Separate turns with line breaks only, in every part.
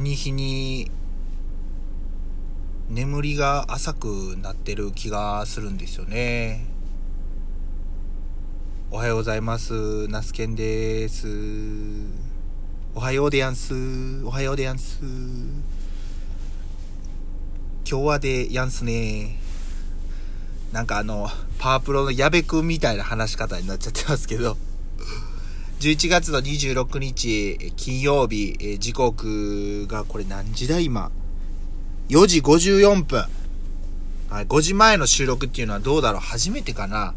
日に日に眠りが浅くなってる気がするんですよね。おはようございます。ナスケンです。おはようでやんす。おはようでやんす。今日はでやんすね。なんかあの、パワープロの矢部くんみたいな話し方になっちゃってますけど。11月の26日金曜日え、時刻がこれ何時だ今？4時54分。はい、5時前の収録っていうのはどうだろう？初めてかな？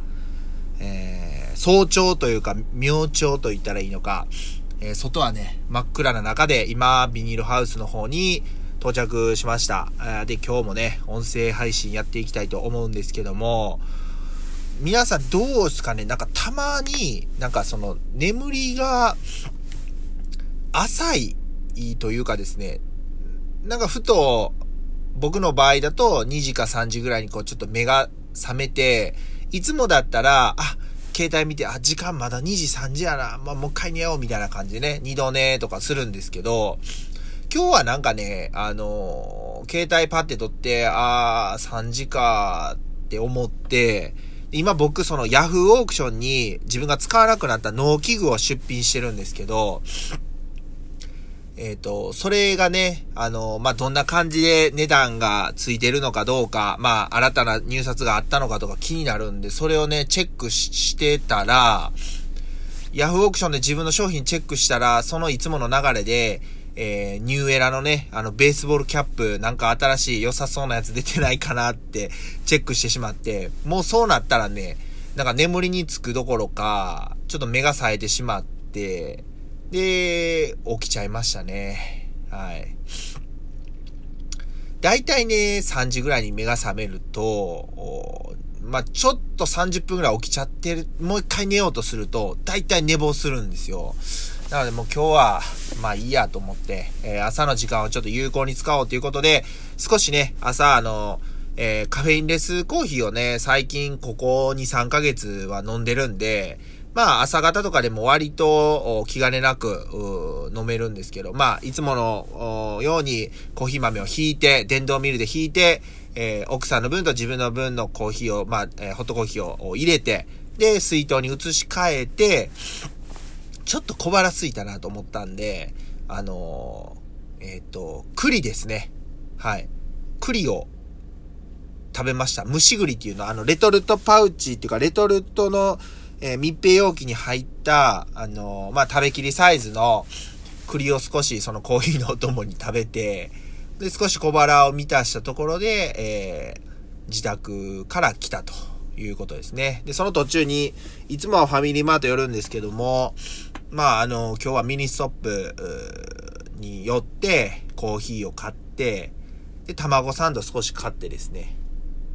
えー、早朝というか、明朝と言ったらいいのか、えー、外はね、真っ暗な中で、今、ビニールハウスの方に到着しました。で、今日もね、音声配信やっていきたいと思うんですけども、皆さんどうですかね？なんかたまに、なんかその、眠りが、浅いというかですね、なんかふと、僕の場合だと2時か3時ぐらいにこうちょっと目が覚めて、いつもだったら、あ、携帯見て、あ、時間まだ2時3時やな、まあ、もう一回寝ようみたいな感じでね、二度寝とかするんですけど、今日はなんかね、あのー、携帯パッて取って、あー、3時かって思って、今僕その Yahoo オークションに自分が使わなくなった農機具を出品してるんですけど、えっ、ー、と、それがね、あの、まあ、どんな感じで値段がついてるのかどうか、まあ、新たな入札があったのかとか気になるんで、それをね、チェックしてたら、ヤフーオークションで自分の商品チェックしたら、そのいつもの流れで、えー、ニューエラのね、あの、ベースボールキャップ、なんか新しい良さそうなやつ出てないかなってチェックしてしまって、もうそうなったらね、なんか眠りにつくどころか、ちょっと目が冴えてしまって、で、起きちゃいましたね。はい。だいたいね、3時ぐらいに目が覚めると、まあ、ちょっと30分ぐらい起きちゃってる、もう一回寝ようとすると、だいたい寝坊するんですよ。なのでもう今日は、まあいいやと思って、えー、朝の時間をちょっと有効に使おうということで、少しね、朝あの、えー、カフェインレスコーヒーをね、最近ここ2、3ヶ月は飲んでるんで、まあ、朝方とかでも割と気兼ねなく飲めるんですけど、まあ、いつものようにコーヒー豆を引いて、電動ミルで引いて、えー、奥さんの分と自分の分のコーヒーを、まあ、えー、ホットコーヒーを入れて、で、水筒に移し替えて、ちょっと小腹すいたなと思ったんで、あのー、えっ、と、栗ですね。はい。栗を食べました。蒸し栗っていうのは、あの、レトルトパウチっていうか、レトルトの、えー、密閉容器に入った、あのー、まあ、食べきりサイズの栗を少しそのコーヒーのお供に食べて、で、少し小腹を満たしたところで、えー、自宅から来たということですね。で、その途中に、いつもはファミリーマート寄るんですけども、まあ、あの、今日はミニストップに寄って、コーヒーを買って、で、卵サンド少し買ってですね。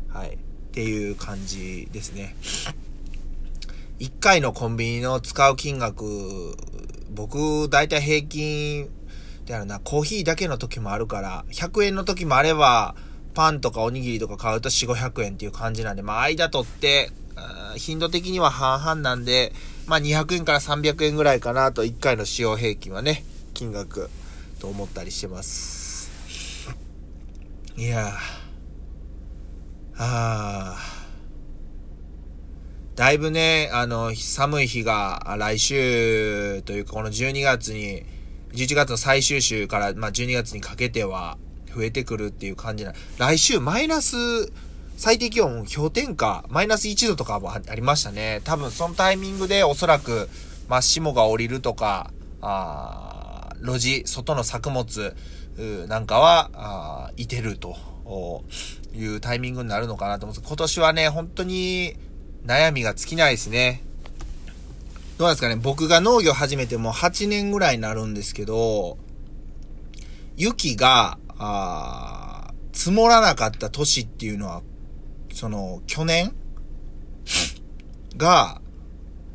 はい。っていう感じですね。1回のコンビニの使う金額、僕、だいたい平均、であるな、コーヒーだけの時もあるから、100円の時もあれば、パンとかおにぎりとか買うと4、500円っていう感じなんで、まあ、間取って、頻度的には半々なんで、まあ、200円から300円ぐらいかなと、1回の使用平均はね、金額と思ったりしてます。いやー、あ、だいぶね、あの、寒い日が来週というかこの12月に、11月の最終週から、まあ、12月にかけては増えてくるっていう感じな。来週マイナス、最低気温氷点下、マイナス1度とかもありましたね。多分そのタイミングでおそらく、まあ、霜が降りるとか、あ路地、外の作物なんかは、あいてるというタイミングになるのかなと思うんです今年はね、本当に、悩みが尽きないですね。どうですかね僕が農業始めても8年ぐらいになるんですけど、雪が、あ積もらなかった年っていうのは、その、去年が、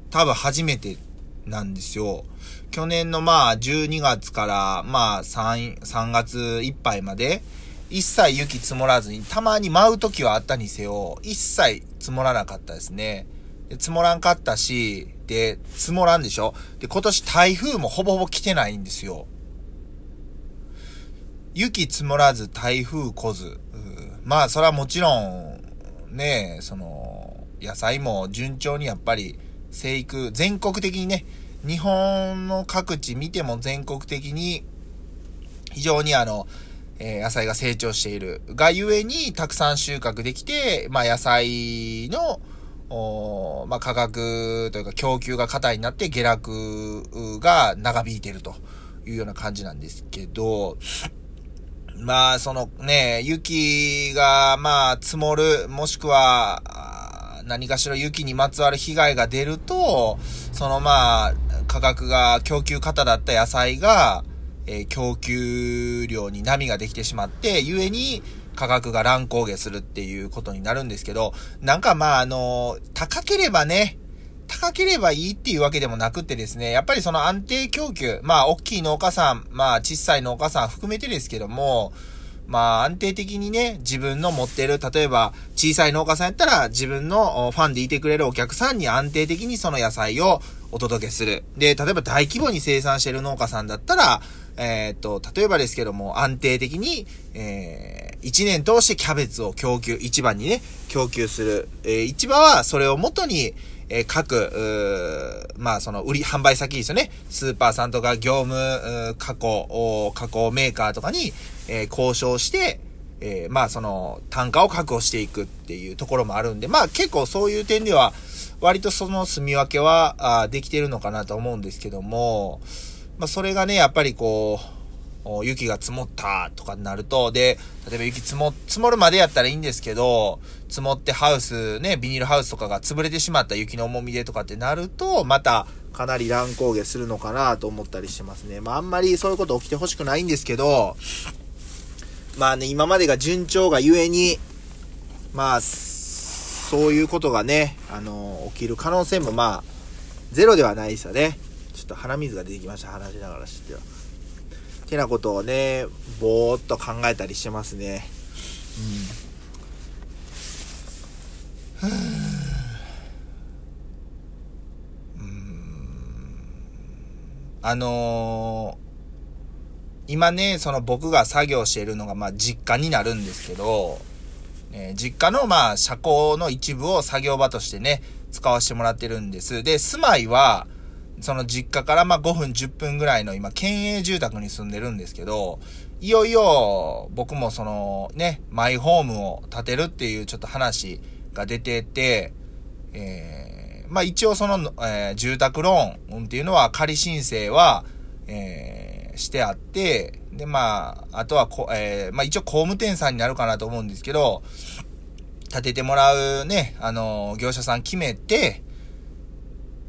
多分初めてなんですよ。去年のまあ12月からまあ3、3月いっぱいまで、一切雪積もらずに、たまに舞う時はあったにせよ、一切積もらなかったですね。で積もらんかったし、で、積もらんでしょ？で、今年台風もほぼほぼ来てないんですよ。雪積もらず台風来ず。まあ、それはもちろん、ね、その、野菜も順調にやっぱり生育、全国的にね、日本の各地見ても全国的に非常にあの、え、野菜が成長している。がゆえにたくさん収穫できて、まあ野菜の、おまあ価格というか供給が硬いになって下落が長引いてるというような感じなんですけど、まあそのね、雪がまあ積もる、もしくは何かしら雪にまつわる被害が出ると、そのまあ価格が供給過だった野菜が、えー、供給量に波ができてしまって、故に価格が乱高下するっていうことになるんですけど、なんかまああの、高ければね、高ければいいっていうわけでもなくってですね、やっぱりその安定供給、まあ大きい農家さん、まあ小さい農家さん含めてですけども、まあ安定的にね、自分の持ってる、例えば小さい農家さんやったら自分のファンでいてくれるお客さんに安定的にその野菜をお届けする。で、例えば大規模に生産してる農家さんだったら、えー、っと、例えばですけども、安定的に、えー、1年通してキャベツを供給、市場にね、供給する。えー、市場はそれをもとに、えー、各、まあその売り、販売先ですよね。スーパーさんとか業務、加工、加工メーカーとかに、えー、交渉して、えー、まあその単価を確保していくっていうところもあるんで、まあ結構そういう点では、割とその住み分けは、あできてるのかなと思うんですけども、まあそれがね、やっぱりこう、雪が積もったとかになると、で、例えば雪積も、積もるまでやったらいいんですけど、積もってハウス、ね、ビニールハウスとかが潰れてしまった雪の重みでとかってなると、またかなり乱高下するのかなと思ったりしてますね。まああんまりそういうこと起きてほしくないんですけど、まあね、今までが順調がゆえに、まあ、そういうことがね、あの、起きる可能性もまあ、ゼロではないですよね。ちょっと鼻水が出てきました、話しながら知っては。てなことをね、ぼーっと考えたりしてますね。うん。うん。あのー今ね、その僕が作業しているのが、まあ、実家になるんですけど、えー、実家の、まあ、車庫の一部を作業場としてね、使わせてもらってるんです。で、住まいは、その実家からまあ5分10分ぐらいの今、県営住宅に住んでるんですけど、いよいよ僕もそのね、マイホームを建てるっていうちょっと話が出てて、えー、まあ一応その、えー、住宅ローンっていうのは仮申請は、えーしてあって、で、まあ、あとはこ、えー、まあ一応工務店さんになるかなと思うんですけど、建ててもらうね、あの、業者さん決めて、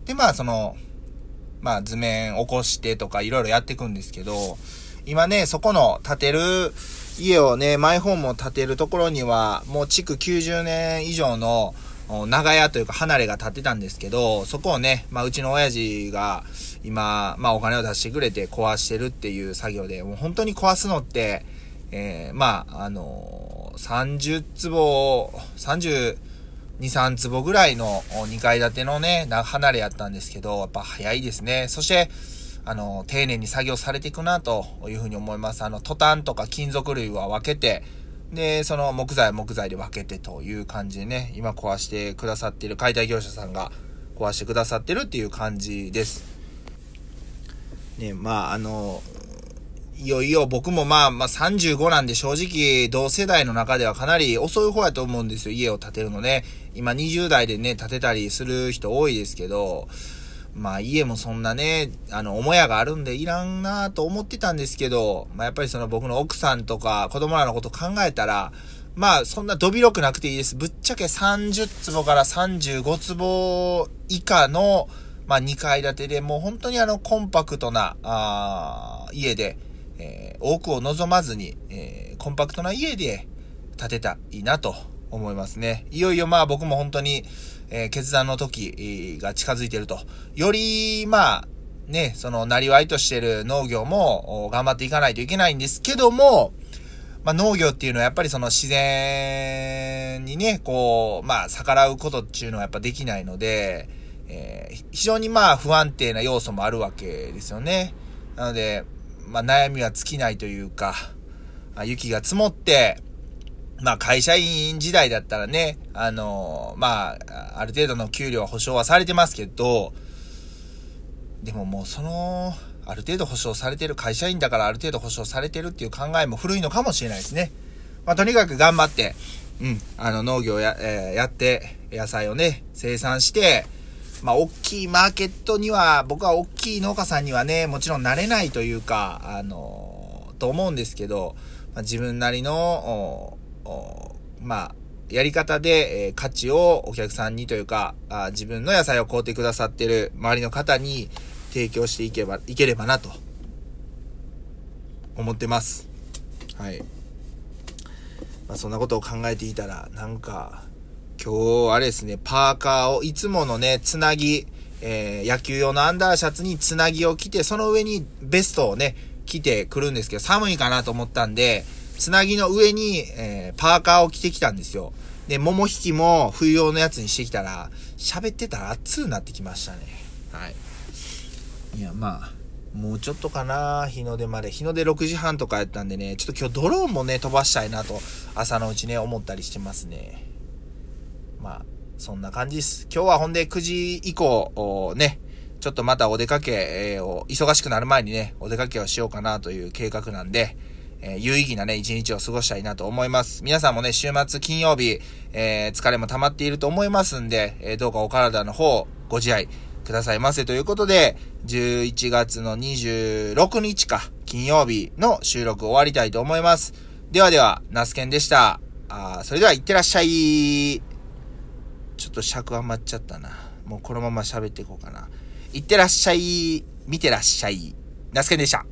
で、まあその、まあ図面起こしてとかいろいろやっていくんですけど、今ね、そこの建てる家をね、マイホームを建てるところには、もう築90年以上の長屋というか離れが建てたんですけど、そこをね、まあうちの親父が、今、まあお金を出してくれて壊してるっていう作業で、もう本当に壊すのって、えー、まあ、あのー、30坪、30 2、3坪ぐらいの2階建てのね、離れやったんですけど、やっぱ早いですね。そして、あの、丁寧に作業されていくなというふうに思います。あの、トタンとか金属類は分けて、で、その木材は木材で分けてという感じでね、今壊してくださってる解体業者さんが壊してくださってるっていう感じです。ね、まあ、あの、いよいよ僕もまあ、まあ35なんで正直同世代の中ではかなり遅い方やと思うんですよ。家を建てるのね。今20代でね、建てたりする人多いですけど、まあ家もそんなね、あの、母屋があるんでいらんなと思ってたんですけど、まあやっぱりその僕の奥さんとか子供らのこと考えたら、まあそんなどびろくなくていいです。ぶっちゃけ30坪から35坪以下の、まあ、2階建てでもう本当にあの、コンパクトな、あ家で、えー、多くを望まずに、えー、コンパクトな家で建てたいなと思いますね。いよいよまあ僕も本当に、えー、決断の時が近づいてると。より、まあ、ね、その、なりわいとしてる農業も頑張っていかないといけないんですけども、まあ、農業っていうのはやっぱりその自然にね、こう、まあ、逆らうことっていうのはやっぱできないので、えー、非常にまあ不安定な要素もあるわけですよね。なので、まあ悩みは尽きないというか、あ、雪が積もって、まあ会社員時代だったらね、あのー、まあ、ある程度の給料は保証はされてますけど、でももうその、ある程度保証されてる、会社員だからある程度保証されてるっていう考えも古いのかもしれないですね。まあとにかく頑張って、うん、あの農業や、えー、やって、野菜をね、生産して、まあ大きいマーケットには、僕は大きい農家さんにはね、もちろんなれないというか、あのー、と思うんですけど、まあ、自分なりの、まあ、やり方で、えー、価値をお客さんにというかあ、自分の野菜を買うてくださってる周りの方に提供していけば、いければなと、思ってます。はい。まあ、そんなことを考えていたら、なんか、今日、あれですね、パーカーを、いつものね、つなぎ、えー、野球用のアンダーシャツにつなぎを着て、その上にベストをね、着てくるんですけど、寒いかなと思ったんで、つなぎの上に、えー、パーカーを着てきたんですよ。で、桃引きも冬用のやつにしてきたら、喋ってたら熱くなってきましたね。はい。いや、まあ、もうちょっとかな、日の出まで。日の出6時半とかやったんでね、ちょっと今日ドローンもね、飛ばしたいなと、朝のうちね、思ったりしてますね。まあ、そんな感じです。今日はほんで9時以降、ね、ちょっとまたお出かけ、えー、忙しくなる前にね、お出かけをしようかなという計画なんで、えー、有意義なね、一日を過ごしたいなと思います。皆さんもね、週末金曜日、えー、疲れも溜まっていると思いますんで、えー、どうかお体の方、ご自愛くださいませということで、11月の26日か、金曜日の収録終わりたいと思います。ではでは、ナスケンでした。あそれでは、いってらっしゃい。ちょっと尺余っちゃったな。もうこのまま喋っていこうかな。いってらっしゃい。見てらっしゃい。ナスケンでした。